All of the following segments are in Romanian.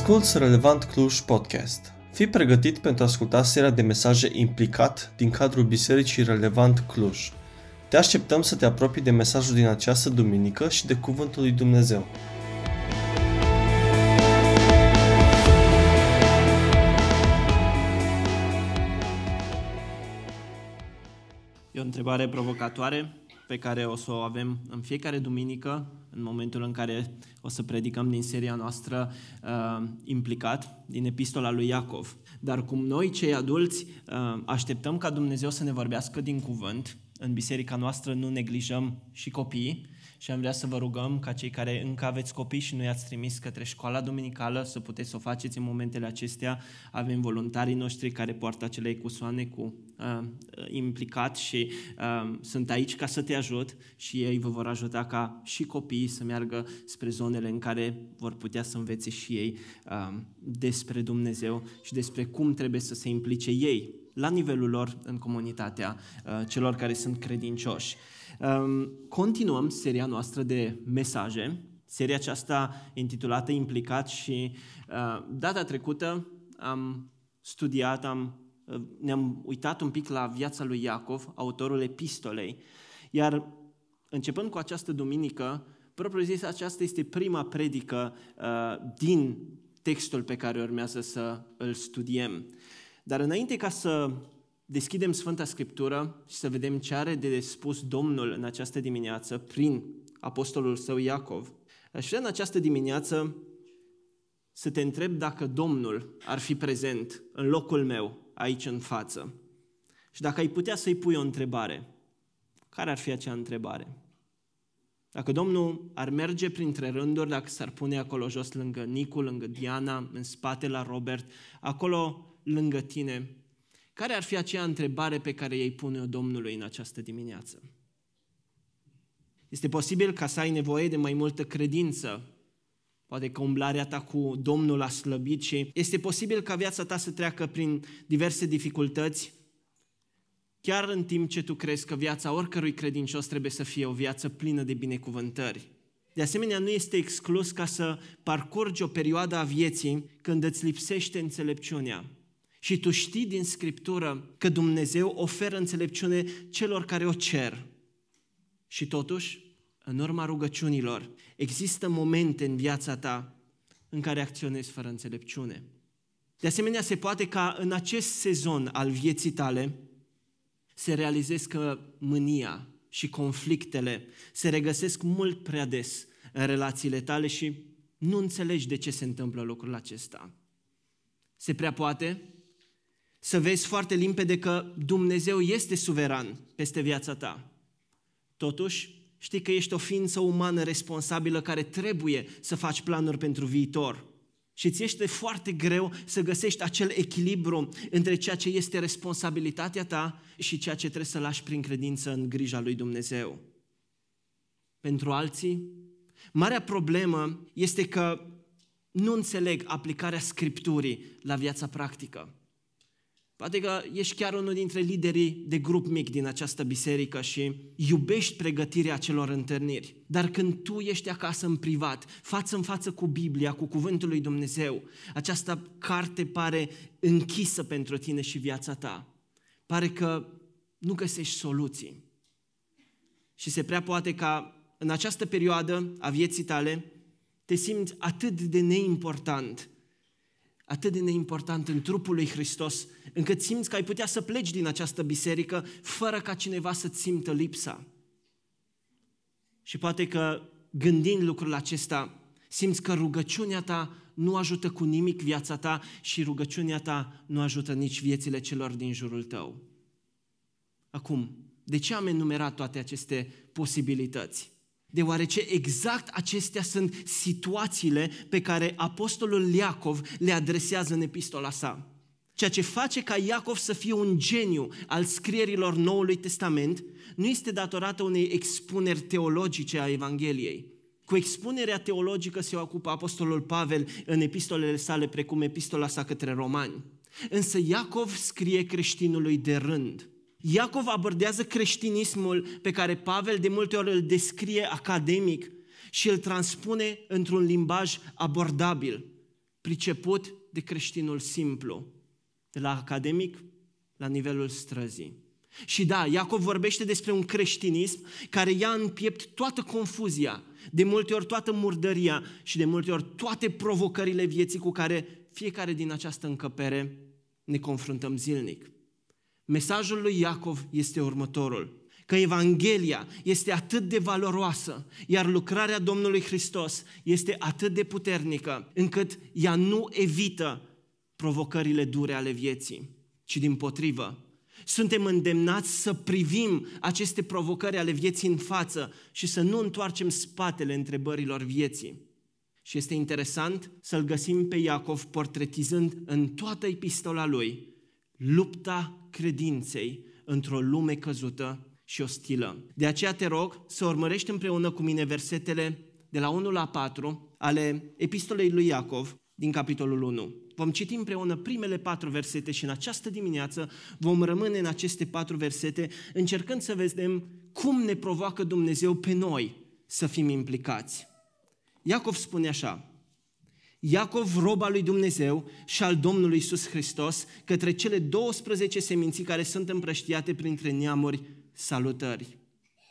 Asculți Relevant Cluj Podcast. Fii pregătit pentru a asculta seria de mesaje implicat din cadrul Bisericii Relevant Cluj. Te așteptăm să te apropii de mesajul din această duminică și de Cuvântul lui Dumnezeu. E o întrebare provocatoare pe care o să o avem în fiecare duminică, în momentul în care o să predicăm din seria noastră uh, implicat, din epistola lui Iacov. Dar cum noi, cei adulți, uh, așteptăm ca Dumnezeu să ne vorbească din cuvânt, în biserica noastră nu neglijăm și copiii, și am vrea să vă rugăm ca cei care încă aveți copii și nu i-ați trimis către școala duminicală să puteți să o faceți în momentele acestea. Avem voluntarii noștri care poartă acele ecusoane cu uh, implicat și uh, sunt aici ca să te ajut și ei vă vor ajuta ca și copiii să meargă spre zonele în care vor putea să învețe și ei uh, despre Dumnezeu și despre cum trebuie să se implice ei la nivelul lor în comunitatea uh, celor care sunt credincioși. Um, continuăm seria noastră de mesaje, seria aceasta intitulată Implicat și uh, data trecută am studiat, am, uh, ne-am uitat un pic la viața lui Iacov, autorul epistolei, iar începând cu această duminică, propriu zis, aceasta este prima predică uh, din textul pe care urmează să îl studiem. Dar înainte ca să deschidem Sfânta Scriptură și să vedem ce are de spus Domnul în această dimineață prin apostolul său Iacov, aș vrea în această dimineață să te întreb dacă Domnul ar fi prezent în locul meu, aici în față. Și dacă ai putea să-i pui o întrebare, care ar fi acea întrebare? Dacă Domnul ar merge printre rânduri, dacă s-ar pune acolo jos lângă Nicu, lângă Diana, în spate la Robert, acolo lângă tine, care ar fi aceea întrebare pe care ei pune-o Domnului în această dimineață? Este posibil ca să ai nevoie de mai multă credință. Poate că umblarea ta cu Domnul a slăbit și este posibil ca viața ta să treacă prin diverse dificultăți, chiar în timp ce tu crezi că viața oricărui credincios trebuie să fie o viață plină de binecuvântări. De asemenea, nu este exclus ca să parcurgi o perioadă a vieții când îți lipsește înțelepciunea, și tu știi din Scriptură că Dumnezeu oferă înțelepciune celor care o cer. Și totuși, în urma rugăciunilor, există momente în viața ta în care acționezi fără înțelepciune. De asemenea, se poate ca în acest sezon al vieții tale se realizezi că mânia și conflictele se regăsesc mult prea des în relațiile tale și nu înțelegi de ce se întâmplă lucrul acesta. Se prea poate să vezi foarte limpede că Dumnezeu este suveran peste viața ta. Totuși, știi că ești o ființă umană responsabilă care trebuie să faci planuri pentru viitor. Și ți este foarte greu să găsești acel echilibru între ceea ce este responsabilitatea ta și ceea ce trebuie să lași prin credință în grija lui Dumnezeu. Pentru alții, marea problemă este că nu înțeleg aplicarea Scripturii la viața practică. Poate că ești chiar unul dintre liderii de grup mic din această biserică și iubești pregătirea acelor întâlniri. Dar când tu ești acasă în privat, față în față cu Biblia, cu Cuvântul lui Dumnezeu, această carte pare închisă pentru tine și viața ta. Pare că nu găsești soluții. Și se prea poate ca în această perioadă a vieții tale te simți atât de neimportant atât de neimportant în trupul lui Hristos, încât simți că ai putea să pleci din această biserică fără ca cineva să-ți simtă lipsa. Și poate că gândind lucrul acesta, simți că rugăciunea ta nu ajută cu nimic viața ta și rugăciunea ta nu ajută nici viețile celor din jurul tău. Acum, de ce am enumerat toate aceste posibilități? Deoarece exact acestea sunt situațiile pe care apostolul Iacov le adresează în epistola sa. Ceea ce face ca Iacov să fie un geniu al scrierilor Noului Testament nu este datorată unei expuneri teologice a Evangheliei. Cu expunerea teologică se ocupă apostolul Pavel în epistolele sale, precum epistola sa către romani. Însă Iacov scrie creștinului de rând – Iacov abordează creștinismul pe care Pavel de multe ori îl descrie academic și îl transpune într-un limbaj abordabil. priceput de creștinul simplu, de la academic la nivelul străzii. Și da, Iacov vorbește despre un creștinism care ia în piept toată confuzia, de multe ori toată murdăria și de multe ori toate provocările vieții cu care fiecare din această încăpere ne confruntăm zilnic. Mesajul lui Iacov este următorul că Evanghelia este atât de valoroasă, iar lucrarea Domnului Hristos este atât de puternică, încât ea nu evită provocările dure ale vieții, ci din potrivă. Suntem îndemnați să privim aceste provocări ale vieții în față și să nu întoarcem spatele întrebărilor vieții. Și este interesant să-l găsim pe Iacov portretizând în toată epistola lui lupta credinței într-o lume căzută și ostilă. De aceea te rog să urmărești împreună cu mine versetele de la 1 la 4 ale epistolei lui Iacov din capitolul 1. Vom citi împreună primele patru versete și în această dimineață vom rămâne în aceste patru versete încercând să vedem cum ne provoacă Dumnezeu pe noi să fim implicați. Iacov spune așa, Iacov, roba lui Dumnezeu și al Domnului Iisus Hristos, către cele 12 seminții care sunt împrăștiate printre neamuri, salutări.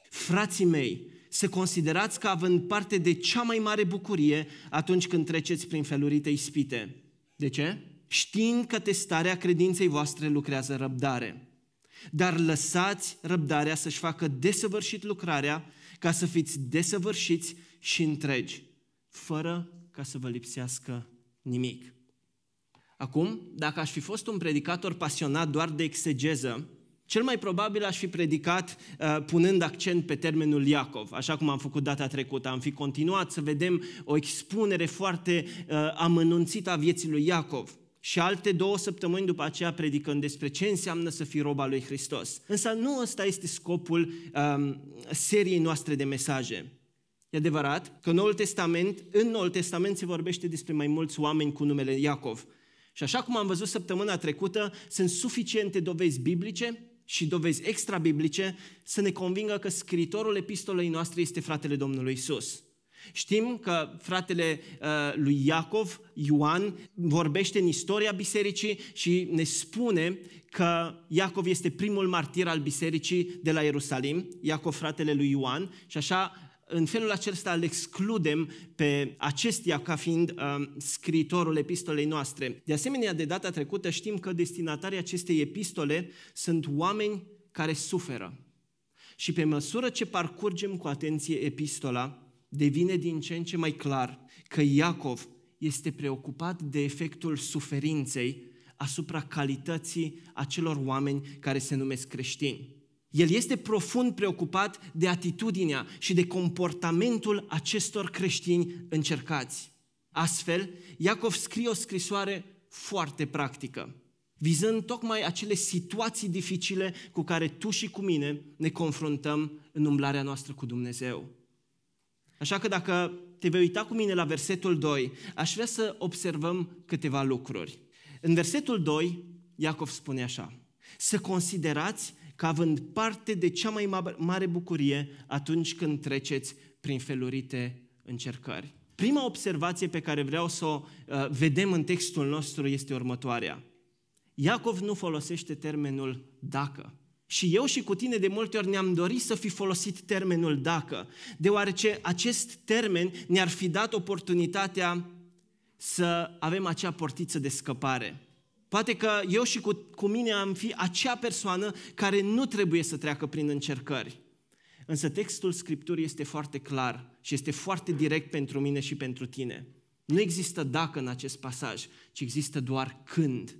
Frații mei, să considerați că având parte de cea mai mare bucurie atunci când treceți prin felurite ispite. De ce? Știind că testarea credinței voastre lucrează răbdare. Dar lăsați răbdarea să-și facă desăvârșit lucrarea ca să fiți desăvârșiți și întregi, fără ca să vă lipsească nimic. Acum, dacă aș fi fost un predicator pasionat doar de exegeză, cel mai probabil aș fi predicat uh, punând accent pe termenul Iacov, așa cum am făcut data trecută. Am fi continuat să vedem o expunere foarte uh, amănunțită a vieții lui Iacov și alte două săptămâni după aceea predicând despre ce înseamnă să fii roba lui Hristos. Însă nu ăsta este scopul um, seriei noastre de mesaje. E adevărat că Noul Testament, în Noul Testament se vorbește despre mai mulți oameni cu numele Iacov. Și așa cum am văzut săptămâna trecută, sunt suficiente dovezi biblice și dovezi extra-biblice să ne convingă că scriitorul epistolei noastre este fratele Domnului Isus. Știm că fratele uh, lui Iacov, Ioan, vorbește în istoria bisericii și ne spune că Iacov este primul martir al bisericii de la Ierusalim, Iacov fratele lui Ioan, și așa în felul acesta îl excludem pe acestia ca fiind uh, scriitorul epistolei noastre. De asemenea, de data trecută știm că destinatarii acestei epistole sunt oameni care suferă. Și pe măsură ce parcurgem cu atenție epistola, devine din ce în ce mai clar că Iacov este preocupat de efectul suferinței asupra calității acelor oameni care se numesc creștini. El este profund preocupat de atitudinea și de comportamentul acestor creștini încercați. Astfel, Iacov scrie o scrisoare foarte practică, vizând tocmai acele situații dificile cu care tu și cu mine ne confruntăm în umblarea noastră cu Dumnezeu. Așa că dacă te vei uita cu mine la versetul 2, aș vrea să observăm câteva lucruri. În versetul 2, Iacov spune așa, să considerați că având parte de cea mai mare bucurie atunci când treceți prin felurite încercări. Prima observație pe care vreau să o uh, vedem în textul nostru este următoarea. Iacov nu folosește termenul dacă. Și eu și cu tine de multe ori ne-am dorit să fi folosit termenul dacă, deoarece acest termen ne-ar fi dat oportunitatea să avem acea portiță de scăpare. Poate că eu și cu, cu mine am fi acea persoană care nu trebuie să treacă prin încercări. Însă textul Scripturii este foarte clar și este foarte direct pentru mine și pentru tine. Nu există dacă în acest pasaj, ci există doar când.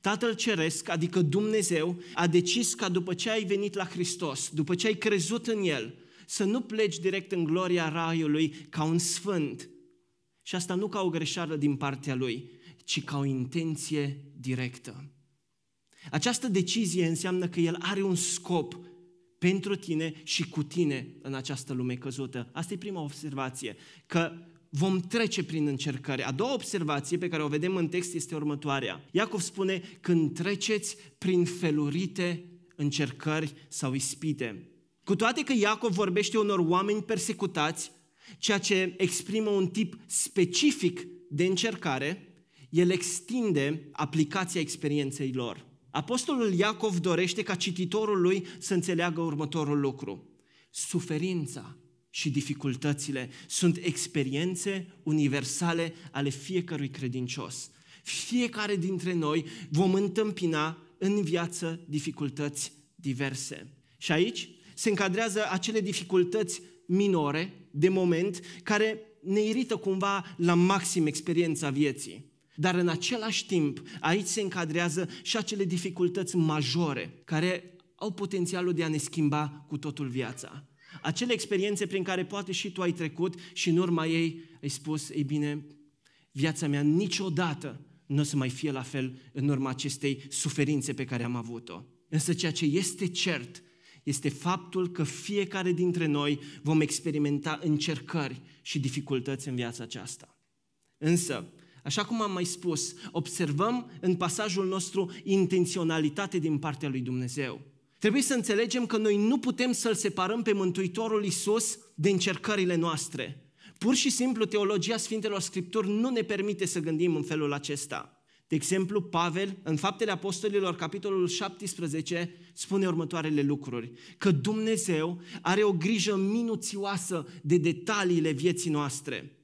Tatăl Ceresc, adică Dumnezeu, a decis ca după ce ai venit la Hristos, după ce ai crezut în El, să nu pleci direct în gloria Raiului ca un sfânt. Și asta nu ca o greșeală din partea Lui, ci ca o intenție directă. Această decizie înseamnă că El are un scop pentru tine și cu tine în această lume căzută. Asta e prima observație, că vom trece prin încercare. A doua observație pe care o vedem în text este următoarea. Iacov spune, când treceți prin felurite încercări sau ispite. Cu toate că Iacov vorbește unor oameni persecutați, ceea ce exprimă un tip specific de încercare, el extinde aplicația experienței lor. Apostolul Iacov dorește ca cititorul lui să înțeleagă următorul lucru. Suferința și dificultățile sunt experiențe universale ale fiecărui credincios. Fiecare dintre noi vom întâmpina în viață dificultăți diverse. Și aici se încadrează acele dificultăți minore, de moment, care ne irită cumva la maxim experiența vieții. Dar în același timp, aici se încadrează și acele dificultăți majore care au potențialul de a ne schimba cu totul viața. Acele experiențe prin care poate și tu ai trecut și în urma ei ai spus, ei bine, viața mea niciodată nu o să mai fie la fel în urma acestei suferințe pe care am avut-o. Însă ceea ce este cert este faptul că fiecare dintre noi vom experimenta încercări și dificultăți în viața aceasta. Însă, așa cum am mai spus, observăm în pasajul nostru intenționalitate din partea lui Dumnezeu. Trebuie să înțelegem că noi nu putem să-L separăm pe Mântuitorul Isus de încercările noastre. Pur și simplu, teologia Sfintelor Scripturi nu ne permite să gândim în felul acesta. De exemplu, Pavel, în Faptele Apostolilor, capitolul 17, spune următoarele lucruri. Că Dumnezeu are o grijă minuțioasă de detaliile vieții noastre.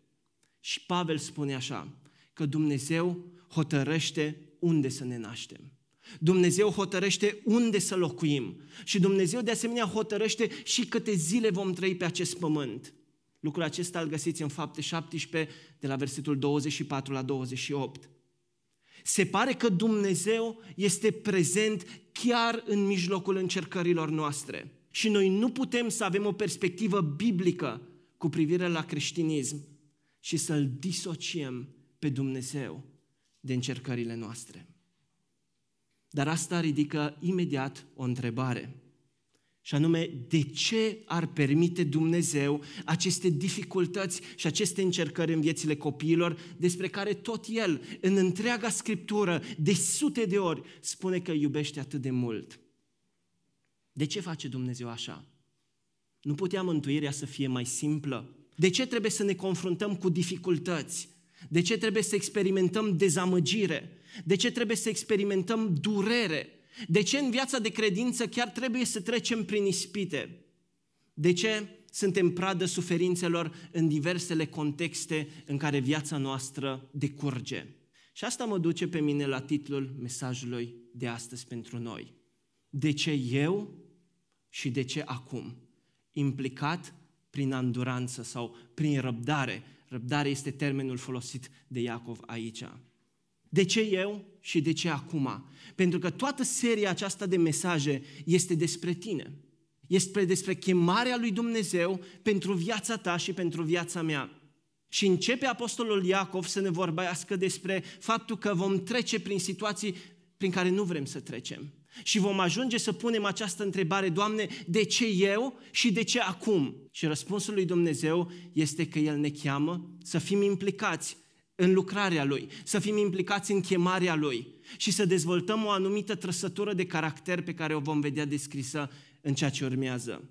Și Pavel spune așa, că Dumnezeu hotărăște unde să ne naștem. Dumnezeu hotărăște unde să locuim. Și Dumnezeu de asemenea hotărăște și câte zile vom trăi pe acest pământ. Lucrul acesta îl găsiți în fapte 17, de la versetul 24 la 28. Se pare că Dumnezeu este prezent chiar în mijlocul încercărilor noastre. Și noi nu putem să avem o perspectivă biblică cu privire la creștinism și să-L disociem pe Dumnezeu de încercările noastre. Dar asta ridică imediat o întrebare. Și anume, de ce ar permite Dumnezeu aceste dificultăți și aceste încercări în viețile copiilor, despre care tot El, în întreaga Scriptură, de sute de ori, spune că iubește atât de mult? De ce face Dumnezeu așa? Nu putea mântuirea să fie mai simplă? De ce trebuie să ne confruntăm cu dificultăți? De ce trebuie să experimentăm dezamăgire? De ce trebuie să experimentăm durere? De ce în viața de credință chiar trebuie să trecem prin ispite? De ce suntem pradă suferințelor în diversele contexte în care viața noastră decurge? Și asta mă duce pe mine la titlul mesajului de astăzi pentru noi. De ce eu și de ce acum? Implicat prin anduranță sau prin răbdare. Răbdare este termenul folosit de Iacov aici. De ce eu și de ce acum? Pentru că toată seria aceasta de mesaje este despre tine. Este despre chemarea lui Dumnezeu pentru viața ta și pentru viața mea. Și începe Apostolul Iacov să ne vorbească despre faptul că vom trece prin situații prin care nu vrem să trecem. Și vom ajunge să punem această întrebare, Doamne, de ce eu și de ce acum? Și răspunsul lui Dumnezeu este că El ne cheamă să fim implicați în lucrarea Lui, să fim implicați în chemarea Lui și să dezvoltăm o anumită trăsătură de caracter pe care o vom vedea descrisă în ceea ce urmează.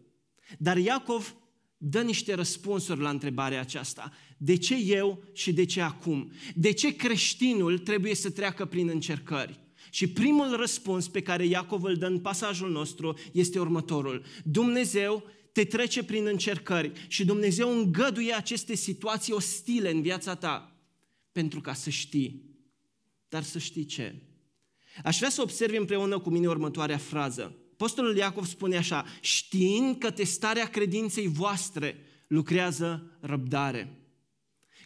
Dar Iacov dă niște răspunsuri la întrebarea aceasta. De ce eu și de ce acum? De ce creștinul trebuie să treacă prin încercări? Și primul răspuns pe care Iacov îl dă în pasajul nostru este următorul. Dumnezeu te trece prin încercări și Dumnezeu îngăduie aceste situații ostile în viața ta pentru ca să știi. Dar să știi ce? Aș vrea să observi împreună cu mine următoarea frază. Apostolul Iacov spune așa, știind că testarea credinței voastre lucrează răbdare.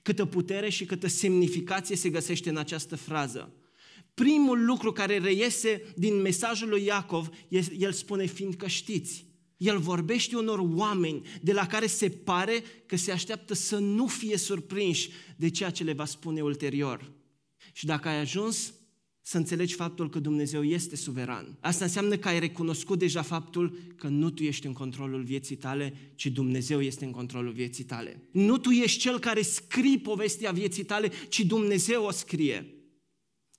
Câtă putere și câtă semnificație se găsește în această frază. Primul lucru care reiese din mesajul lui Iacov, el spune, fiindcă știți. El vorbește unor oameni de la care se pare că se așteaptă să nu fie surprinși de ceea ce le va spune ulterior. Și dacă ai ajuns să înțelegi faptul că Dumnezeu este suveran, asta înseamnă că ai recunoscut deja faptul că nu tu ești în controlul vieții tale, ci Dumnezeu este în controlul vieții tale. Nu tu ești cel care scrii povestea vieții tale, ci Dumnezeu o scrie.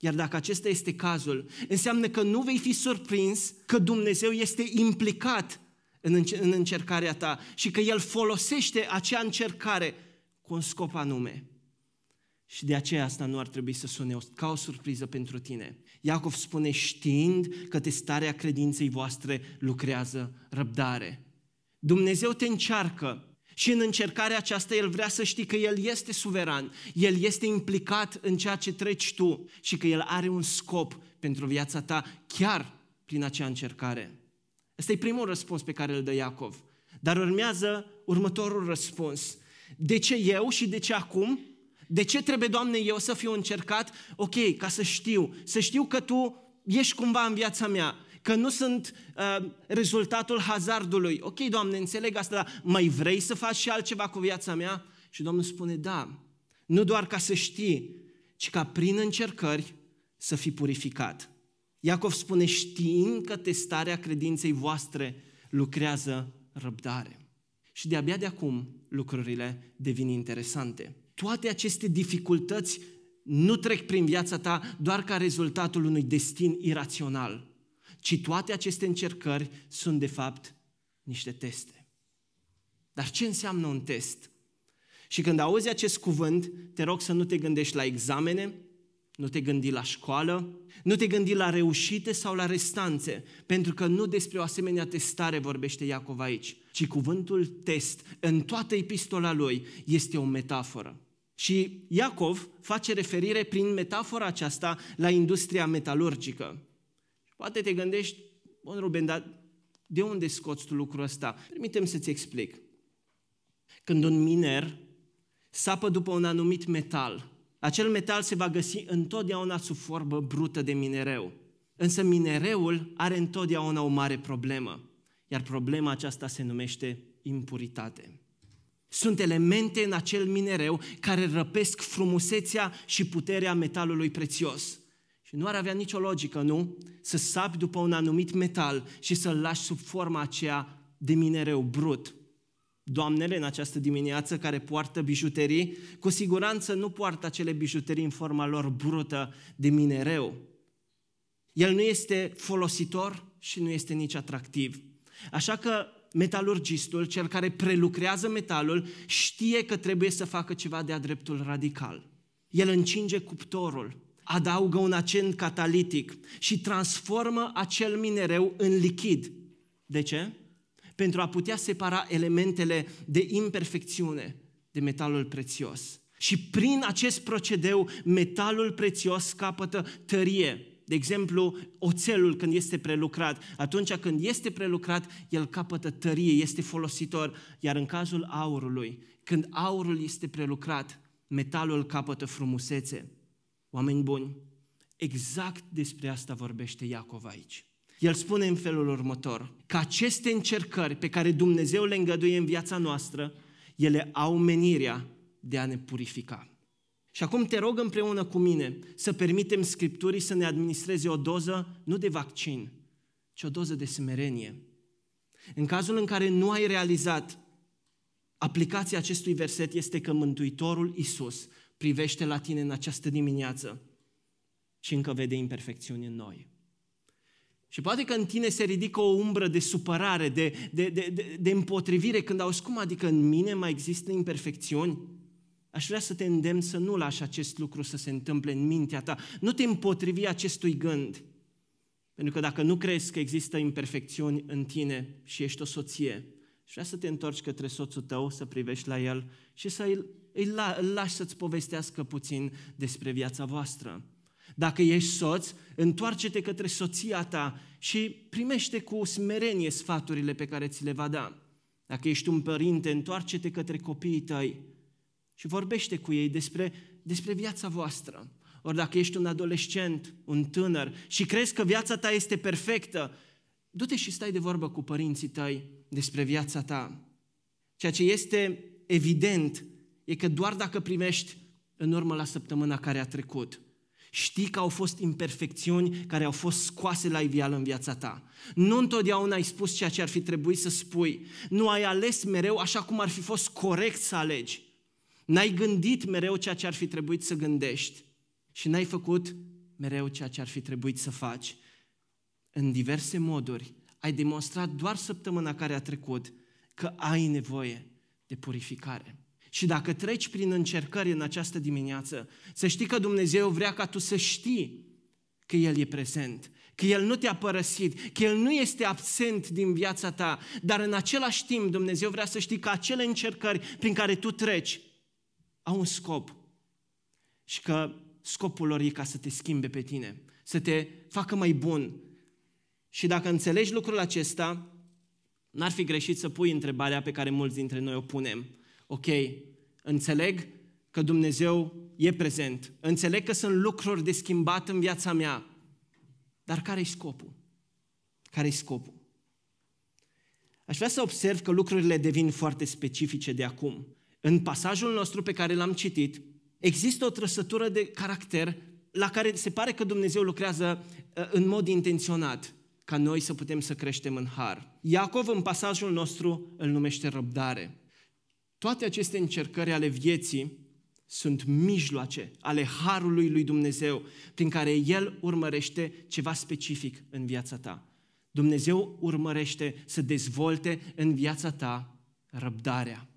Iar dacă acesta este cazul, înseamnă că nu vei fi surprins că Dumnezeu este implicat în, în încercarea ta și că El folosește acea încercare cu un scop anume. Și de aceea asta nu ar trebui să sune ca o surpriză pentru tine. Iacov spune, știind că testarea credinței voastre lucrează răbdare. Dumnezeu te încearcă și în încercarea aceasta El vrea să știi că El este suveran, El este implicat în ceea ce treci tu și că El are un scop pentru viața ta chiar prin acea încercare. Ăsta e primul răspuns pe care îl dă Iacov. Dar urmează următorul răspuns. De ce eu și de ce acum? De ce trebuie, Doamne, eu să fiu încercat? Ok, ca să știu, să știu că Tu ești cumva în viața mea, că nu sunt uh, rezultatul hazardului. Ok, Doamne, înțeleg asta, dar mai vrei să faci și altceva cu viața mea? Și Domnul spune, da, nu doar ca să știi, ci ca prin încercări să fii purificat. Iacov spune, știind că testarea credinței voastre lucrează răbdare. Și de-abia de acum lucrurile devin interesante. Toate aceste dificultăți nu trec prin viața ta doar ca rezultatul unui destin irațional, ci toate aceste încercări sunt de fapt niște teste. Dar ce înseamnă un test? Și când auzi acest cuvânt, te rog să nu te gândești la examene, nu te gândi la școală, nu te gândi la reușite sau la restanțe, pentru că nu despre o asemenea testare vorbește Iacov aici, ci cuvântul test în toată epistola lui este o metaforă. Și Iacov face referire prin metafora aceasta la industria metalurgică. Poate te gândești, bun Ruben, dar de unde scoți tu lucrul ăsta? Permitem să-ți explic. Când un miner sapă după un anumit metal, acel metal se va găsi întotdeauna sub formă brută de minereu. Însă minereul are întotdeauna o mare problemă, iar problema aceasta se numește impuritate. Sunt elemente în acel minereu care răpesc frumusețea și puterea metalului prețios. Și nu ar avea nicio logică, nu? Să sapi după un anumit metal și să-l lași sub forma aceea de minereu brut. Doamnele în această dimineață care poartă bijuterii, cu siguranță nu poartă acele bijuterii în forma lor brută de minereu. El nu este folositor și nu este nici atractiv. Așa că metalurgistul, cel care prelucrează metalul, știe că trebuie să facă ceva de-a dreptul radical. El încinge cuptorul, adaugă un accent catalitic și transformă acel minereu în lichid. De ce? Pentru a putea separa elementele de imperfecțiune de metalul prețios. Și prin acest procedeu, metalul prețios capătă tărie, de exemplu, oțelul când este prelucrat, atunci când este prelucrat, el capătă tărie, este folositor. Iar în cazul aurului, când aurul este prelucrat, metalul capătă frumusețe. Oameni buni, exact despre asta vorbește Iacov aici. El spune în felul următor, că aceste încercări pe care Dumnezeu le îngăduie în viața noastră, ele au menirea de a ne purifica. Și acum te rog împreună cu mine să permitem Scripturii să ne administreze o doză, nu de vaccin, ci o doză de smerenie. În cazul în care nu ai realizat, aplicația acestui verset este că Mântuitorul Isus privește la tine în această dimineață și încă vede imperfecțiuni în noi. Și poate că în tine se ridică o umbră de supărare, de, de, de, de, de împotrivire, când auzi cum adică în mine mai există imperfecțiuni. Aș vrea să te îndemn să nu lași acest lucru să se întâmple în mintea ta. Nu te împotrivi acestui gând. Pentru că dacă nu crezi că există imperfecțiuni în tine și ești o soție, și vrea să te întorci către soțul tău, să privești la el și să îl, îl, îl lași să-ți povestească puțin despre viața voastră. Dacă ești soț, întoarce-te către soția ta și primește cu smerenie sfaturile pe care ți le va da. Dacă ești un părinte, întoarce-te către copiii tăi și vorbește cu ei despre, despre viața voastră. Ori dacă ești un adolescent, un tânăr și crezi că viața ta este perfectă, du-te și stai de vorbă cu părinții tăi despre viața ta. Ceea ce este evident e că doar dacă primești în urmă la săptămâna care a trecut, știi că au fost imperfecțiuni care au fost scoase la iveală în viața ta. Nu întotdeauna ai spus ceea ce ar fi trebuit să spui. Nu ai ales mereu așa cum ar fi fost corect să alegi. N-ai gândit mereu ceea ce ar fi trebuit să gândești și n-ai făcut mereu ceea ce ar fi trebuit să faci. În diverse moduri ai demonstrat doar săptămâna care a trecut că ai nevoie de purificare. Și dacă treci prin încercări în această dimineață, să știi că Dumnezeu vrea ca tu să știi că El e prezent, că El nu te-a părăsit, că El nu este absent din viața ta, dar în același timp Dumnezeu vrea să știi că acele încercări prin care tu treci au un scop și că scopul lor e ca să te schimbe pe tine, să te facă mai bun. Și dacă înțelegi lucrul acesta, n-ar fi greșit să pui întrebarea pe care mulți dintre noi o punem. Ok, înțeleg că Dumnezeu e prezent, înțeleg că sunt lucruri de schimbat în viața mea, dar care-i scopul? Care-i scopul? Aș vrea să observ că lucrurile devin foarte specifice de acum. În pasajul nostru pe care l-am citit, există o trăsătură de caracter la care se pare că Dumnezeu lucrează uh, în mod intenționat ca noi să putem să creștem în har. Iacov în pasajul nostru îl numește răbdare. Toate aceste încercări ale vieții sunt mijloace ale harului lui Dumnezeu prin care El urmărește ceva specific în viața ta. Dumnezeu urmărește să dezvolte în viața ta răbdarea.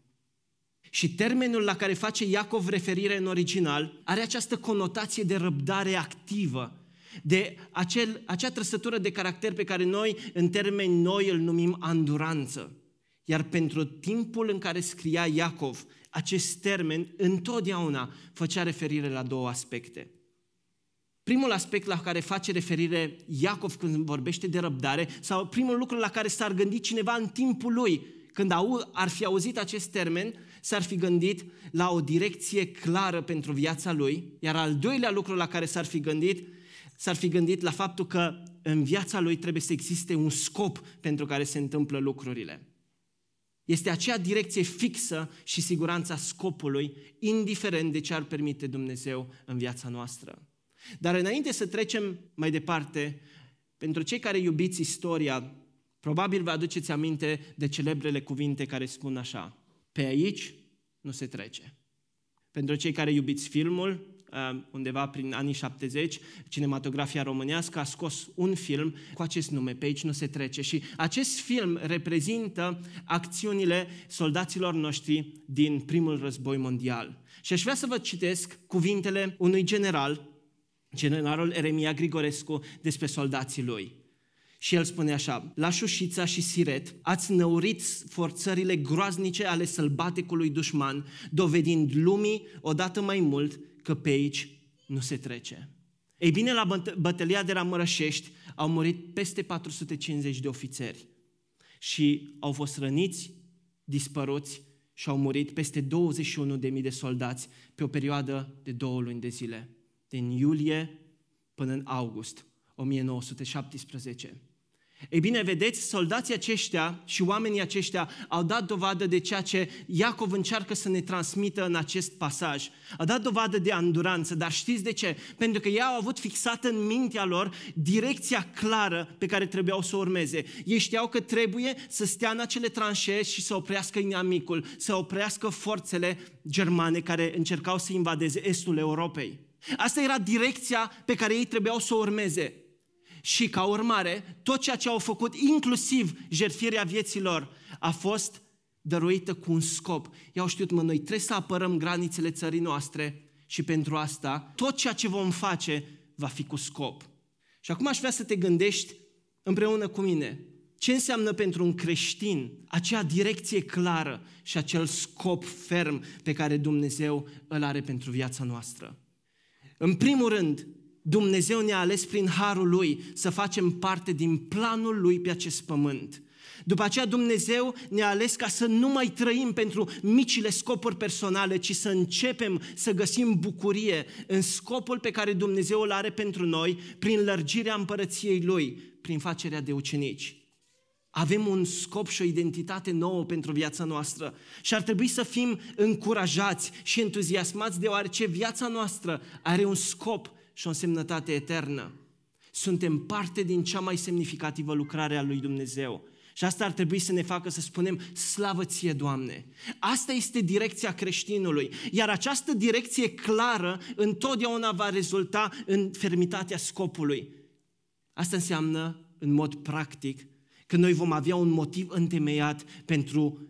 Și termenul la care face Iacov referire în original are această conotație de răbdare activă, de acel, acea trăsătură de caracter pe care noi, în termeni noi, îl numim anduranță. Iar pentru timpul în care scria Iacov, acest termen întotdeauna făcea referire la două aspecte. Primul aspect la care face referire Iacov când vorbește de răbdare, sau primul lucru la care s-ar gândi cineva în timpul lui, când au, ar fi auzit acest termen, s-ar fi gândit la o direcție clară pentru viața lui, iar al doilea lucru la care s-ar fi gândit, s-ar fi gândit la faptul că în viața lui trebuie să existe un scop pentru care se întâmplă lucrurile. Este aceea direcție fixă și siguranța scopului, indiferent de ce ar permite Dumnezeu în viața noastră. Dar înainte să trecem mai departe, pentru cei care iubiți istoria, probabil vă aduceți aminte de celebrele cuvinte care spun așa, pe aici nu se trece. Pentru cei care iubiți filmul, Uh, undeva prin anii 70, cinematografia românească a scos un film cu acest nume, pe aici nu se trece. Și acest film reprezintă acțiunile soldaților noștri din primul război mondial. Și aș vrea să vă citesc cuvintele unui general, generalul Eremia Grigorescu, despre soldații lui. Și el spune așa, la Șușița și Siret ați năurit forțările groaznice ale sălbaticului dușman, dovedind lumii odată mai mult că pe aici nu se trece. Ei bine, la bătălia de la Mărășești au murit peste 450 de ofițeri și au fost răniți, dispăruți și au murit peste 21.000 de soldați pe o perioadă de două luni de zile, din iulie până în august 1917. Ei bine, vedeți, soldații aceștia și oamenii aceștia au dat dovadă de ceea ce Iacov încearcă să ne transmită în acest pasaj. A dat dovadă de anduranță, dar știți de ce? Pentru că ei au avut fixată în mintea lor direcția clară pe care trebuiau să o urmeze. Ei știau că trebuie să stea în acele tranșee și să oprească inamicul, să oprească forțele germane care încercau să invadeze estul Europei. Asta era direcția pe care ei trebuiau să o urmeze. Și ca urmare, tot ceea ce au făcut, inclusiv jertfirea vieților, a fost dăruită cu un scop. I-au știut, mă, noi trebuie să apărăm granițele țării noastre și pentru asta tot ceea ce vom face va fi cu scop. Și acum aș vrea să te gândești împreună cu mine ce înseamnă pentru un creștin acea direcție clară și acel scop ferm pe care Dumnezeu îl are pentru viața noastră. În primul rând, Dumnezeu ne-a ales prin harul Lui să facem parte din planul Lui pe acest pământ. După aceea Dumnezeu ne-a ales ca să nu mai trăim pentru micile scopuri personale, ci să începem să găsim bucurie în scopul pe care Dumnezeu îl are pentru noi prin lărgirea împărăției Lui, prin facerea de ucenici. Avem un scop și o identitate nouă pentru viața noastră și ar trebui să fim încurajați și entuziasmați deoarece viața noastră are un scop și o însemnătate eternă. Suntem parte din cea mai semnificativă lucrare a lui Dumnezeu. Și asta ar trebui să ne facă să spunem, slavă ție, Doamne! Asta este direcția creștinului. Iar această direcție clară întotdeauna va rezulta în fermitatea scopului. Asta înseamnă, în mod practic, că noi vom avea un motiv întemeiat pentru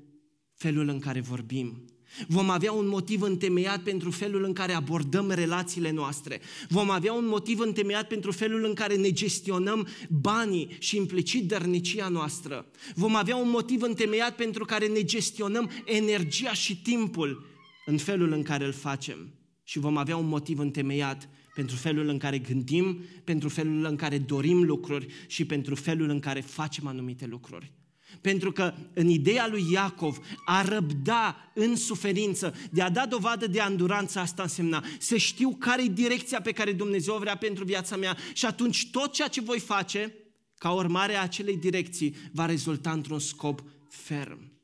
felul în care vorbim. Vom avea un motiv întemeiat pentru felul în care abordăm relațiile noastre. Vom avea un motiv întemeiat pentru felul în care ne gestionăm banii și implicit dărnicia noastră. Vom avea un motiv întemeiat pentru care ne gestionăm energia și timpul în felul în care îl facem. Și vom avea un motiv întemeiat pentru felul în care gândim, pentru felul în care dorim lucruri și pentru felul în care facem anumite lucruri. Pentru că în ideea lui Iacov a răbda în suferință, de a da dovadă de anduranță, asta însemna să știu care e direcția pe care Dumnezeu vrea pentru viața mea și atunci tot ceea ce voi face, ca urmare a acelei direcții, va rezulta într-un scop ferm.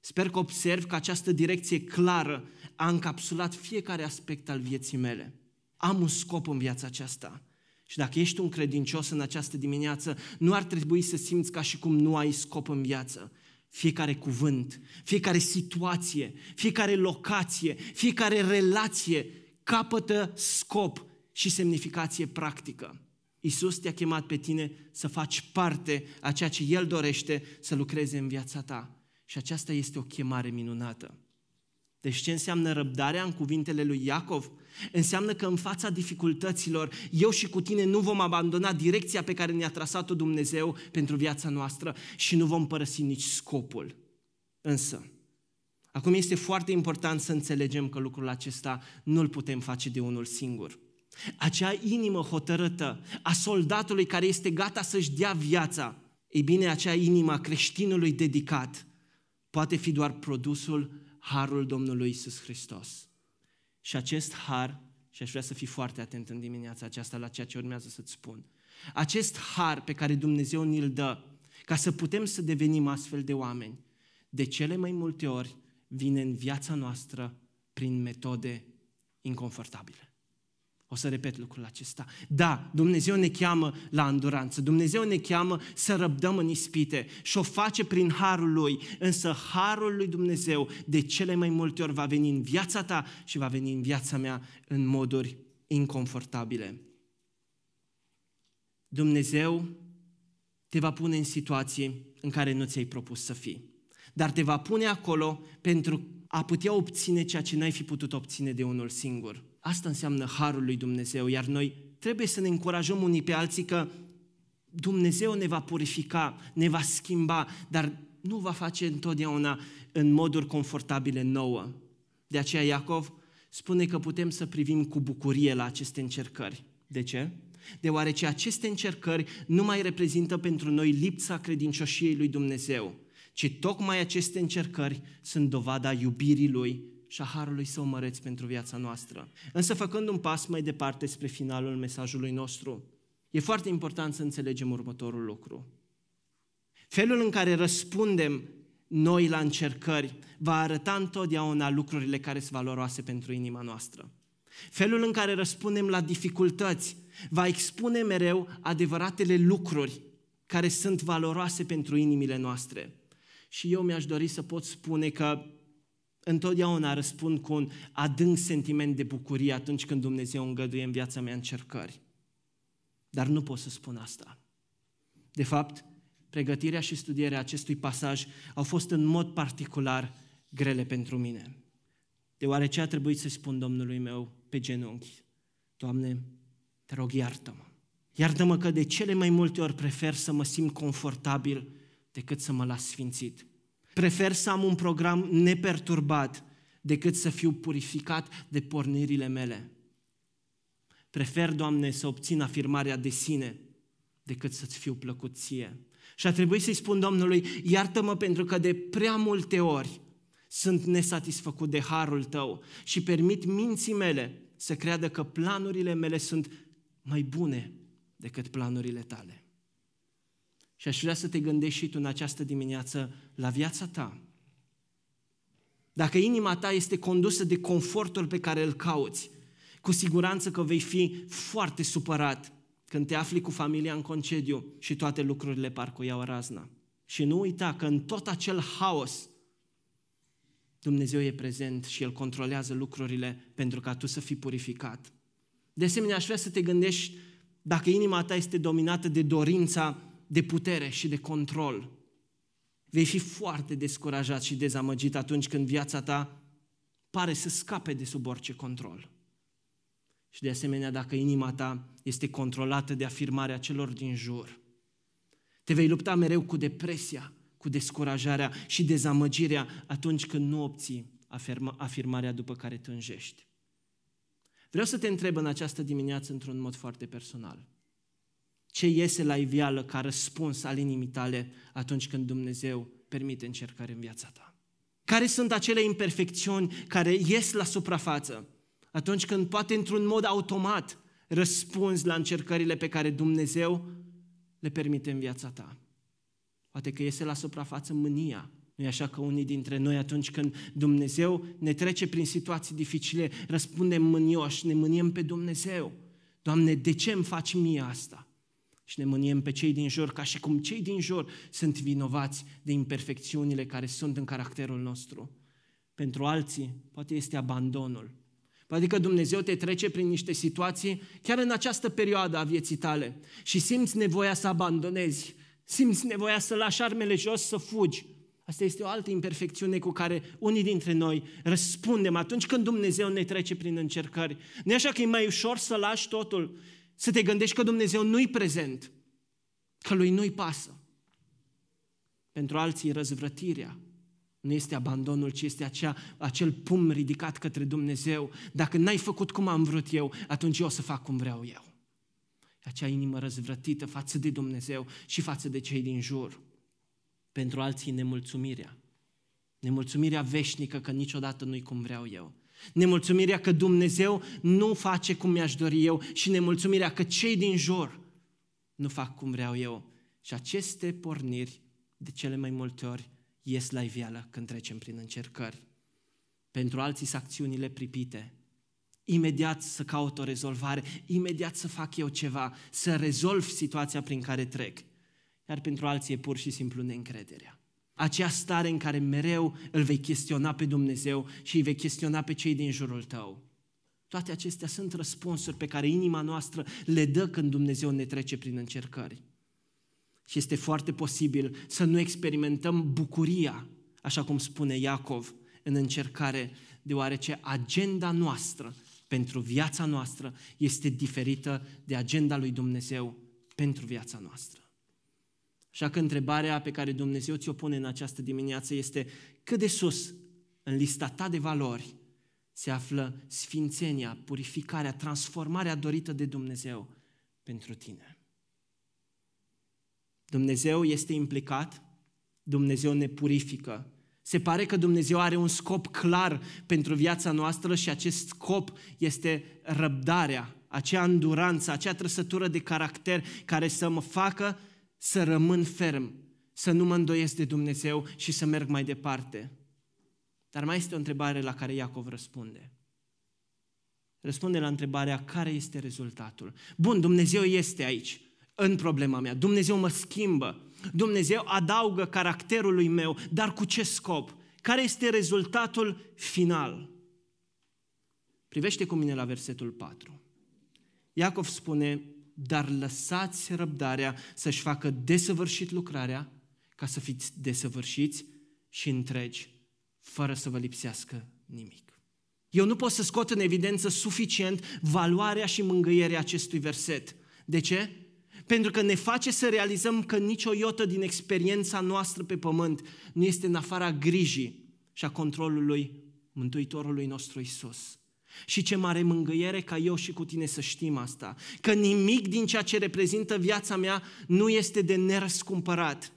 Sper că observ că această direcție clară a încapsulat fiecare aspect al vieții mele. Am un scop în viața aceasta. Și dacă ești un credincios în această dimineață, nu ar trebui să simți ca și cum nu ai scop în viață. Fiecare cuvânt, fiecare situație, fiecare locație, fiecare relație capătă scop și semnificație practică. Isus te-a chemat pe tine să faci parte a ceea ce El dorește să lucreze în viața ta. Și aceasta este o chemare minunată. Deci ce înseamnă răbdarea în cuvintele lui Iacov? Înseamnă că în fața dificultăților, eu și cu tine nu vom abandona direcția pe care ne-a trasat-o Dumnezeu pentru viața noastră și nu vom părăsi nici scopul. Însă, acum este foarte important să înțelegem că lucrul acesta nu îl putem face de unul singur. Acea inimă hotărâtă a soldatului care este gata să-și dea viața, ei bine, acea inimă a creștinului dedicat poate fi doar produsul harul Domnului Isus Hristos. Și acest har, și aș vrea să fii foarte atent în dimineața aceasta la ceea ce urmează să-ți spun, acest har pe care Dumnezeu ni-l dă, ca să putem să devenim astfel de oameni, de cele mai multe ori vine în viața noastră prin metode inconfortabile. O să repet lucrul acesta. Da, Dumnezeu ne cheamă la înduranță, Dumnezeu ne cheamă să răbdăm în ispite și o face prin harul Lui, însă harul lui Dumnezeu de cele mai multe ori va veni în viața ta și va veni în viața mea în moduri inconfortabile. Dumnezeu te va pune în situații în care nu ți-ai propus să fii, dar te va pune acolo pentru a putea obține ceea ce n-ai fi putut obține de unul singur. Asta înseamnă harul lui Dumnezeu, iar noi trebuie să ne încurajăm unii pe alții că Dumnezeu ne va purifica, ne va schimba, dar nu va face întotdeauna în moduri confortabile nouă. De aceea Iacov spune că putem să privim cu bucurie la aceste încercări. De ce? Deoarece aceste încercări nu mai reprezintă pentru noi lipsa credincioșiei lui Dumnezeu, ci tocmai aceste încercări sunt dovada iubirii Lui și a Harului Său măreți pentru viața noastră. Însă făcând un pas mai departe spre finalul mesajului nostru, e foarte important să înțelegem următorul lucru. Felul în care răspundem noi la încercări va arăta întotdeauna lucrurile care sunt valoroase pentru inima noastră. Felul în care răspundem la dificultăți va expune mereu adevăratele lucruri care sunt valoroase pentru inimile noastre. Și eu mi-aș dori să pot spune că întotdeauna răspund cu un adânc sentiment de bucurie atunci când Dumnezeu îngăduie în viața mea încercări. Dar nu pot să spun asta. De fapt, pregătirea și studierea acestui pasaj au fost în mod particular grele pentru mine. Deoarece a trebuit să spun Domnului meu pe genunchi, Doamne, te rog, iartă-mă. Iartă-mă că de cele mai multe ori prefer să mă simt confortabil decât să mă las sfințit. Prefer să am un program neperturbat decât să fiu purificat de pornirile mele. Prefer, Doamne, să obțin afirmarea de sine decât să-ți fiu plăcut ție. Și a trebuit să-i spun Domnului, iartă-mă pentru că de prea multe ori sunt nesatisfăcut de harul tău și permit minții mele să creadă că planurile mele sunt mai bune decât planurile tale. Și aș vrea să te gândești și tu în această dimineață la viața ta. Dacă inima ta este condusă de confortul pe care îl cauți, cu siguranță că vei fi foarte supărat când te afli cu familia în concediu și toate lucrurile parcă iau razna. Și nu uita că în tot acel haos Dumnezeu e prezent și El controlează lucrurile pentru ca tu să fii purificat. De asemenea, aș vrea să te gândești dacă inima ta este dominată de dorința de putere și de control. Vei fi foarte descurajat și dezamăgit atunci când viața ta pare să scape de sub orice control. Și de asemenea, dacă inima ta este controlată de afirmarea celor din jur, te vei lupta mereu cu depresia, cu descurajarea și dezamăgirea atunci când nu obții afirmarea după care tânjești. Vreau să te întreb în această dimineață într-un mod foarte personal. Ce iese la iveală ca răspuns al inimii tale atunci când Dumnezeu permite încercare în viața ta? Care sunt acele imperfecțiuni care ies la suprafață atunci când poate într-un mod automat răspunzi la încercările pe care Dumnezeu le permite în viața ta? Poate că iese la suprafață mânia, nu e așa că unii dintre noi atunci când Dumnezeu ne trece prin situații dificile, răspundem mânioși, ne mâniem pe Dumnezeu. Doamne, de ce îmi faci mie asta? Și ne mâniem pe cei din jur ca și cum cei din jur sunt vinovați de imperfecțiunile care sunt în caracterul nostru. Pentru alții, poate este abandonul. Poate că Dumnezeu te trece prin niște situații chiar în această perioadă a vieții tale și simți nevoia să abandonezi, simți nevoia să lași armele jos, să fugi. Asta este o altă imperfecțiune cu care unii dintre noi răspundem atunci când Dumnezeu ne trece prin încercări. Nu e așa că e mai ușor să lași totul, să te gândești că Dumnezeu nu-i prezent, că lui nu-i pasă. Pentru alții răzvrătirea nu este abandonul, ci este acea, acel pum ridicat către Dumnezeu. Dacă n-ai făcut cum am vrut eu, atunci eu o să fac cum vreau eu. Acea inimă răzvrătită față de Dumnezeu și față de cei din jur pentru alții nemulțumirea. Nemulțumirea veșnică că niciodată nu-i cum vreau eu. Nemulțumirea că Dumnezeu nu face cum mi-aș dori eu și nemulțumirea că cei din jur nu fac cum vreau eu. Și aceste porniri, de cele mai multe ori, ies la iveală când trecem prin încercări. Pentru alții acțiunile pripite. Imediat să caut o rezolvare, imediat să fac eu ceva, să rezolv situația prin care trec iar pentru alții e pur și simplu neîncrederea. Acea stare în care mereu îl vei chestiona pe Dumnezeu și îi vei chestiona pe cei din jurul tău. Toate acestea sunt răspunsuri pe care inima noastră le dă când Dumnezeu ne trece prin încercări. Și este foarte posibil să nu experimentăm bucuria, așa cum spune Iacov, în încercare, deoarece agenda noastră pentru viața noastră este diferită de agenda lui Dumnezeu pentru viața noastră. Așa că întrebarea pe care Dumnezeu ți-o pune în această dimineață este cât de sus în lista ta de valori se află sfințenia, purificarea, transformarea dorită de Dumnezeu pentru tine. Dumnezeu este implicat, Dumnezeu ne purifică. Se pare că Dumnezeu are un scop clar pentru viața noastră și acest scop este răbdarea, acea înduranță, acea trăsătură de caracter care să mă facă să rămân ferm, să nu mă îndoiesc de Dumnezeu și să merg mai departe. Dar mai este o întrebare la care Iacov răspunde. Răspunde la întrebarea care este rezultatul. Bun, Dumnezeu este aici, în problema mea. Dumnezeu mă schimbă. Dumnezeu adaugă caracterului meu, dar cu ce scop? Care este rezultatul final? Privește cu mine la versetul 4. Iacov spune, dar lăsați răbdarea să-și facă desăvârșit lucrarea, ca să fiți desăvârșiți și întregi, fără să vă lipsească nimic. Eu nu pot să scot în evidență suficient valoarea și mângâierea acestui verset. De ce? Pentru că ne face să realizăm că nicio iotă din experiența noastră pe pământ nu este în afara grijii și a controlului Mântuitorului nostru Isus. Și ce mare mângâiere ca eu și cu tine să știm asta. Că nimic din ceea ce reprezintă viața mea nu este de nerăscumpărat.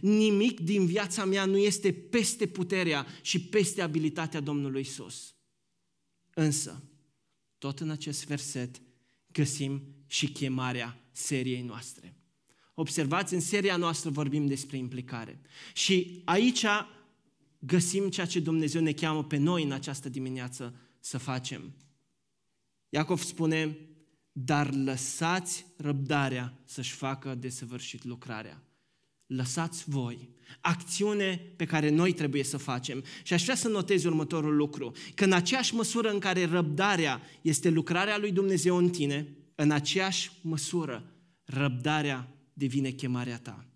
Nimic din viața mea nu este peste puterea și peste abilitatea Domnului Isus. Însă, tot în acest verset găsim și chemarea seriei noastre. Observați, în seria noastră vorbim despre implicare. Și aici găsim ceea ce Dumnezeu ne cheamă pe noi în această dimineață să facem. Iacov spune, dar lăsați răbdarea să-și facă desăvârșit lucrarea. Lăsați voi. Acțiune pe care noi trebuie să facem. Și aș vrea să notez următorul lucru. Că în aceeași măsură în care răbdarea este lucrarea lui Dumnezeu în tine, în aceeași măsură răbdarea devine chemarea ta.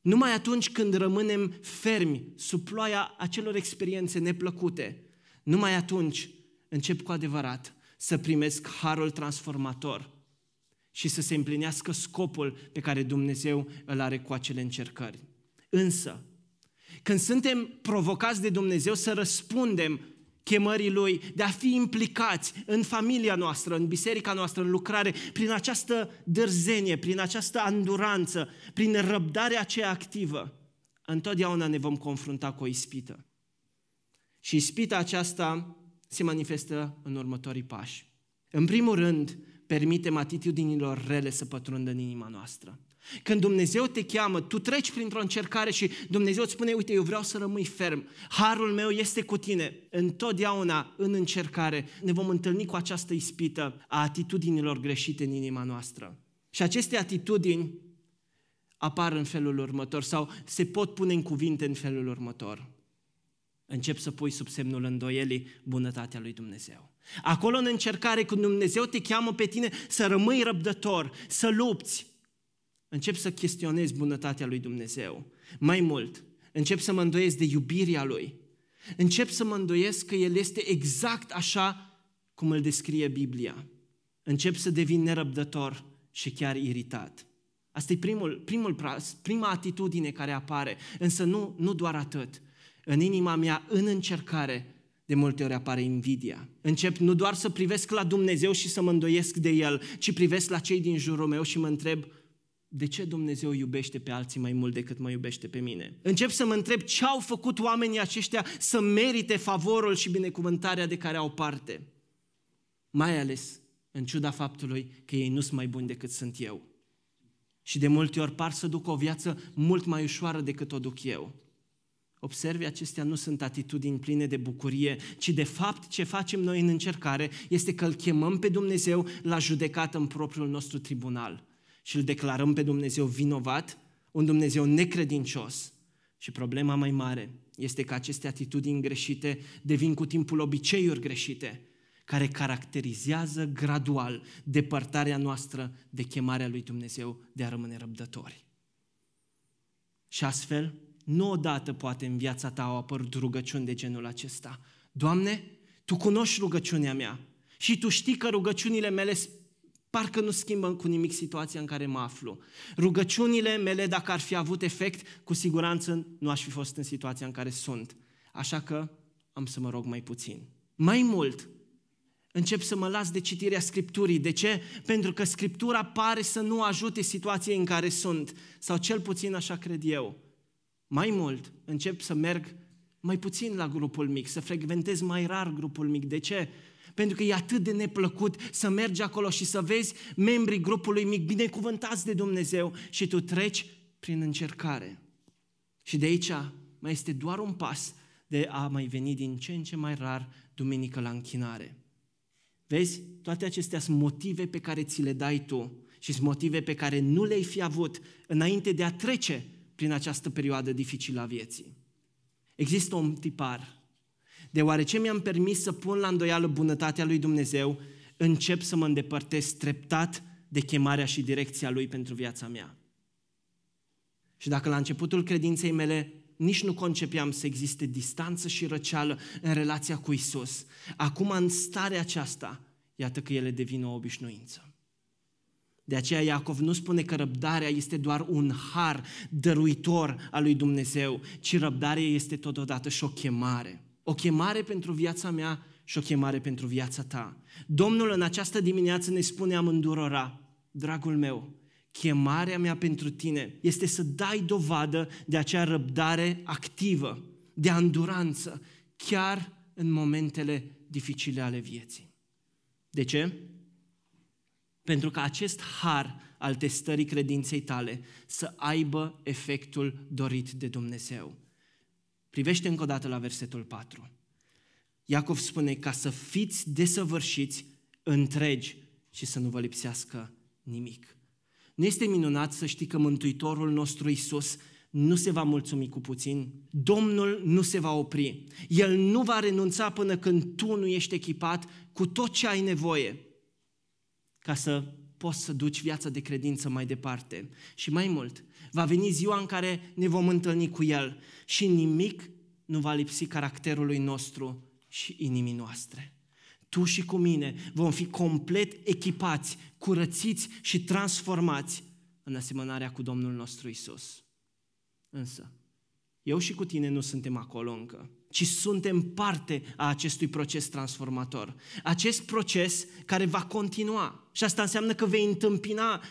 Numai atunci când rămânem fermi sub ploaia acelor experiențe neplăcute, numai atunci încep cu adevărat să primesc harul transformator și să se împlinească scopul pe care Dumnezeu îl are cu acele încercări. Însă, când suntem provocați de Dumnezeu să răspundem chemării Lui, de a fi implicați în familia noastră, în biserica noastră, în lucrare, prin această dârzenie, prin această anduranță, prin răbdarea aceea activă, întotdeauna ne vom confrunta cu o ispită. Și ispita aceasta se manifestă în următorii pași. În primul rând, permitem atitudinilor rele să pătrundă în inima noastră. Când Dumnezeu te cheamă, tu treci printr-o încercare și Dumnezeu îți spune, uite, eu vreau să rămâi ferm, harul meu este cu tine. Întotdeauna, în încercare, ne vom întâlni cu această ispită a atitudinilor greșite în inima noastră. Și aceste atitudini apar în felul următor sau se pot pune în cuvinte în felul următor. Încep să pui sub semnul îndoielii bunătatea lui Dumnezeu. Acolo în încercare, când Dumnezeu te cheamă pe tine să rămâi răbdător, să lupți, încep să chestionezi bunătatea lui Dumnezeu. Mai mult, încep să mă îndoiesc de iubirea lui. Încep să mă îndoiesc că el este exact așa cum îl descrie Biblia. Încep să devin nerăbdător și chiar iritat. Asta e primul, primul, prima atitudine care apare. Însă nu, nu doar atât. În inima mea, în încercare, de multe ori apare invidia. Încep nu doar să privesc la Dumnezeu și să mă îndoiesc de El, ci privesc la cei din jurul meu și mă întreb, de ce Dumnezeu iubește pe alții mai mult decât mă iubește pe mine? Încep să mă întreb ce au făcut oamenii aceștia să merite favorul și binecuvântarea de care au parte. Mai ales în ciuda faptului că ei nu sunt mai buni decât sunt eu. Și de multe ori par să duc o viață mult mai ușoară decât o duc eu. Observi, acestea nu sunt atitudini pline de bucurie, ci de fapt ce facem noi în încercare este că îl chemăm pe Dumnezeu la judecată în propriul nostru tribunal și îl declarăm pe Dumnezeu vinovat, un Dumnezeu necredincios. Și problema mai mare este că aceste atitudini greșite devin cu timpul obiceiuri greșite, care caracterizează gradual depărtarea noastră de chemarea lui Dumnezeu de a rămâne răbdători. Și astfel, nu odată poate în viața ta au apărut rugăciuni de genul acesta. Doamne, Tu cunoști rugăciunea mea și Tu știi că rugăciunile mele parcă nu schimbă cu nimic situația în care mă aflu. Rugăciunile mele, dacă ar fi avut efect, cu siguranță nu aș fi fost în situația în care sunt. Așa că am să mă rog mai puțin. Mai mult, încep să mă las de citirea Scripturii. De ce? Pentru că Scriptura pare să nu ajute situației în care sunt. Sau cel puțin așa cred eu. Mai mult, încep să merg mai puțin la grupul mic, să frecventez mai rar grupul mic. De ce? Pentru că e atât de neplăcut să mergi acolo și să vezi membrii grupului mic binecuvântați de Dumnezeu și tu treci prin încercare. Și de aici mai este doar un pas de a mai veni din ce în ce mai rar duminică la închinare. Vezi, toate acestea sunt motive pe care ți le dai tu și sunt motive pe care nu le-ai fi avut înainte de a trece prin această perioadă dificilă a vieții. Există un tipar. Deoarece mi-am permis să pun la îndoială bunătatea lui Dumnezeu, încep să mă îndepărtez treptat de chemarea și direcția lui pentru viața mea. Și dacă la începutul credinței mele nici nu concepeam să existe distanță și răceală în relația cu Isus, acum în starea aceasta, iată că ele devin o obișnuință. De aceea Iacov nu spune că răbdarea este doar un har dăruitor al lui Dumnezeu, ci răbdarea este totodată și o chemare. O chemare pentru viața mea și o chemare pentru viața ta. Domnul în această dimineață ne spune amândurora, dragul meu, chemarea mea pentru tine este să dai dovadă de acea răbdare activă, de anduranță, chiar în momentele dificile ale vieții. De ce? Pentru ca acest har al testării credinței tale să aibă efectul dorit de Dumnezeu. Privește încă o dată la versetul 4. Iacov spune ca să fiți desăvârșiți, întregi și să nu vă lipsească nimic. Nu este minunat să știi că Mântuitorul nostru Isus nu se va mulțumi cu puțin, Domnul nu se va opri. El nu va renunța până când tu nu ești echipat cu tot ce ai nevoie ca să poți să duci viața de credință mai departe. Și mai mult, va veni ziua în care ne vom întâlni cu El și nimic nu va lipsi caracterului nostru și inimii noastre. Tu și cu mine vom fi complet echipați, curățiți și transformați în asemănarea cu Domnul nostru Isus. Însă, eu și cu tine nu suntem acolo încă, ci suntem parte a acestui proces transformator. Acest proces care va continua. Și asta înseamnă că vei întâmpina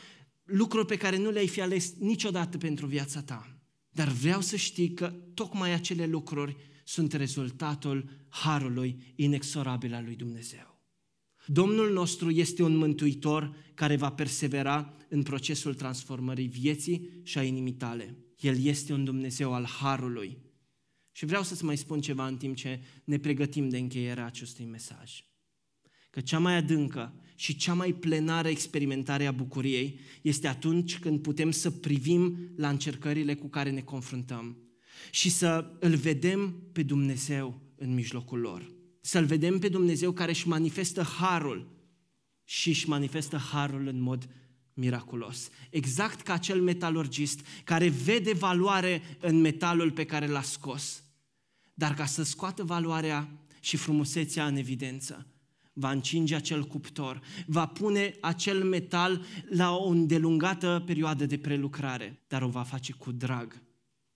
lucruri pe care nu le-ai fi ales niciodată pentru viața ta. Dar vreau să știi că tocmai acele lucruri sunt rezultatul harului inexorabil al lui Dumnezeu. Domnul nostru este un mântuitor care va persevera în procesul transformării vieții și a inimii tale. El este un Dumnezeu al harului. Și vreau să-ți mai spun ceva în timp ce ne pregătim de încheierea acestui mesaj. Că cea mai adâncă și cea mai plenară experimentare a bucuriei este atunci când putem să privim la încercările cu care ne confruntăm și să îl vedem pe Dumnezeu în mijlocul lor. Să-l vedem pe Dumnezeu care își manifestă harul și își manifestă harul în mod miraculos. Exact ca acel metalurgist care vede valoare în metalul pe care l-a scos. Dar ca să scoată valoarea și frumusețea în evidență, va încinge acel cuptor, va pune acel metal la o îndelungată perioadă de prelucrare, dar o va face cu drag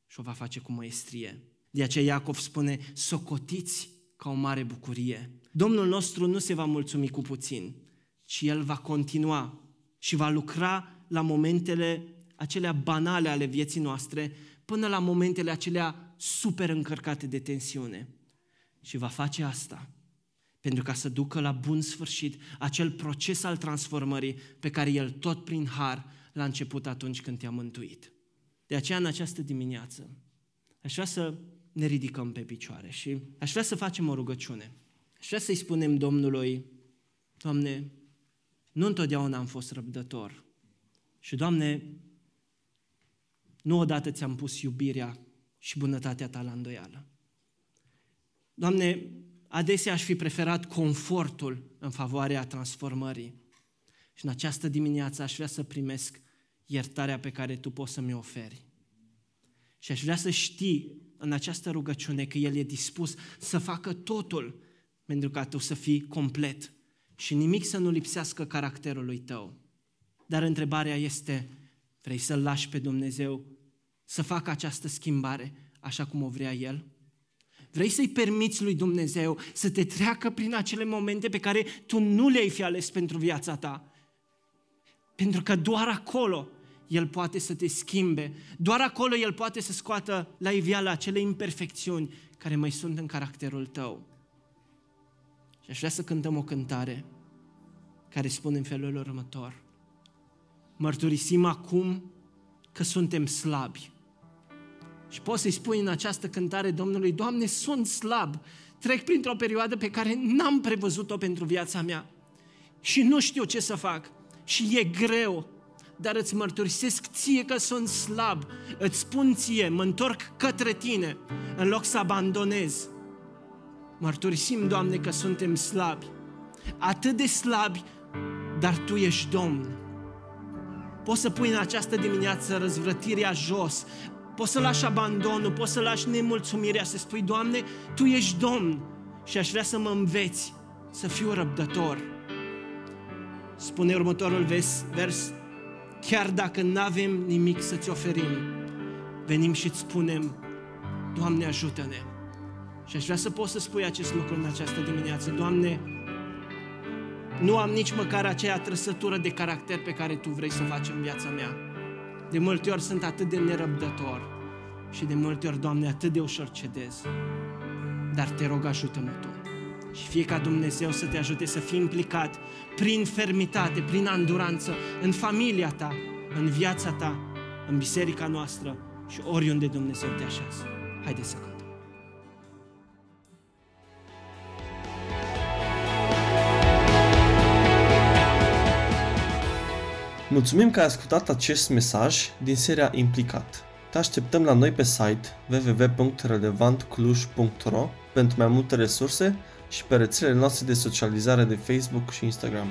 și o va face cu măestrie. De aceea Iacov spune, socotiți ca o mare bucurie. Domnul nostru nu se va mulțumi cu puțin, ci El va continua și va lucra la momentele acelea banale ale vieții noastre până la momentele acelea super încărcate de tensiune. Și va face asta pentru ca să ducă la bun sfârșit acel proces al transformării pe care El tot prin har l-a început atunci când te-a mântuit. De aceea, în această dimineață, aș vrea să ne ridicăm pe picioare și aș vrea să facem o rugăciune. Aș vrea să-i spunem Domnului, Doamne, nu întotdeauna am fost răbdător. Și, Doamne, nu odată ți-am pus iubirea și bunătatea Ta la îndoială. Doamne, adesea aș fi preferat confortul în favoarea transformării. Și în această dimineață aș vrea să primesc iertarea pe care Tu poți să mi-o oferi. Și aș vrea să știi în această rugăciune că El e dispus să facă totul pentru ca Tu să fii complet și nimic să nu lipsească caracterului Tău. Dar întrebarea este, vrei să-L lași pe Dumnezeu să facă această schimbare așa cum o vrea El? Vrei să-i permiți lui Dumnezeu să te treacă prin acele momente pe care tu nu le-ai fi ales pentru viața ta? Pentru că doar acolo El poate să te schimbe, doar acolo El poate să scoată la iveală acele imperfecțiuni care mai sunt în caracterul tău. Și aș vrea să cântăm o cântare care spune în felul următor. Mărturisim acum că suntem slabi, și poți să-i spui în această cântare Domnului, Doamne, sunt slab, trec printr-o perioadă pe care n-am prevăzut-o pentru viața mea. Și nu știu ce să fac. Și e greu, dar îți mărturisesc ție că sunt slab, îți spun ție, mă întorc către tine, în loc să abandonez. Mărturisim, Doamne, că suntem slabi, atât de slabi, dar Tu ești Domn. Poți să pui în această dimineață răzvrătirea jos, Poți să lași abandonul, poți să lași nemulțumirea, să spui, Doamne, Tu ești Domn și aș vrea să mă înveți să fiu răbdător. Spune următorul vers, vers chiar dacă nu avem nimic să-ți oferim, venim și îți spunem, Doamne, ajută-ne. Și aș vrea să poți să spui acest lucru în această dimineață. Doamne, nu am nici măcar aceea trăsătură de caracter pe care Tu vrei să o faci în viața mea de multe ori sunt atât de nerăbdător și de multe ori, Doamne, atât de ușor cedez. Dar te rog, ajută-mă Tu. Și fie ca Dumnezeu să te ajute să fii implicat prin fermitate, prin anduranță, în familia ta, în viața ta, în biserica noastră și oriunde Dumnezeu te așează. Haideți să cântăm. Mulțumim că ai ascultat acest mesaj din seria Implicat. Te așteptăm la noi pe site www.relevantcluj.ro pentru mai multe resurse și pe rețelele noastre de socializare de Facebook și Instagram.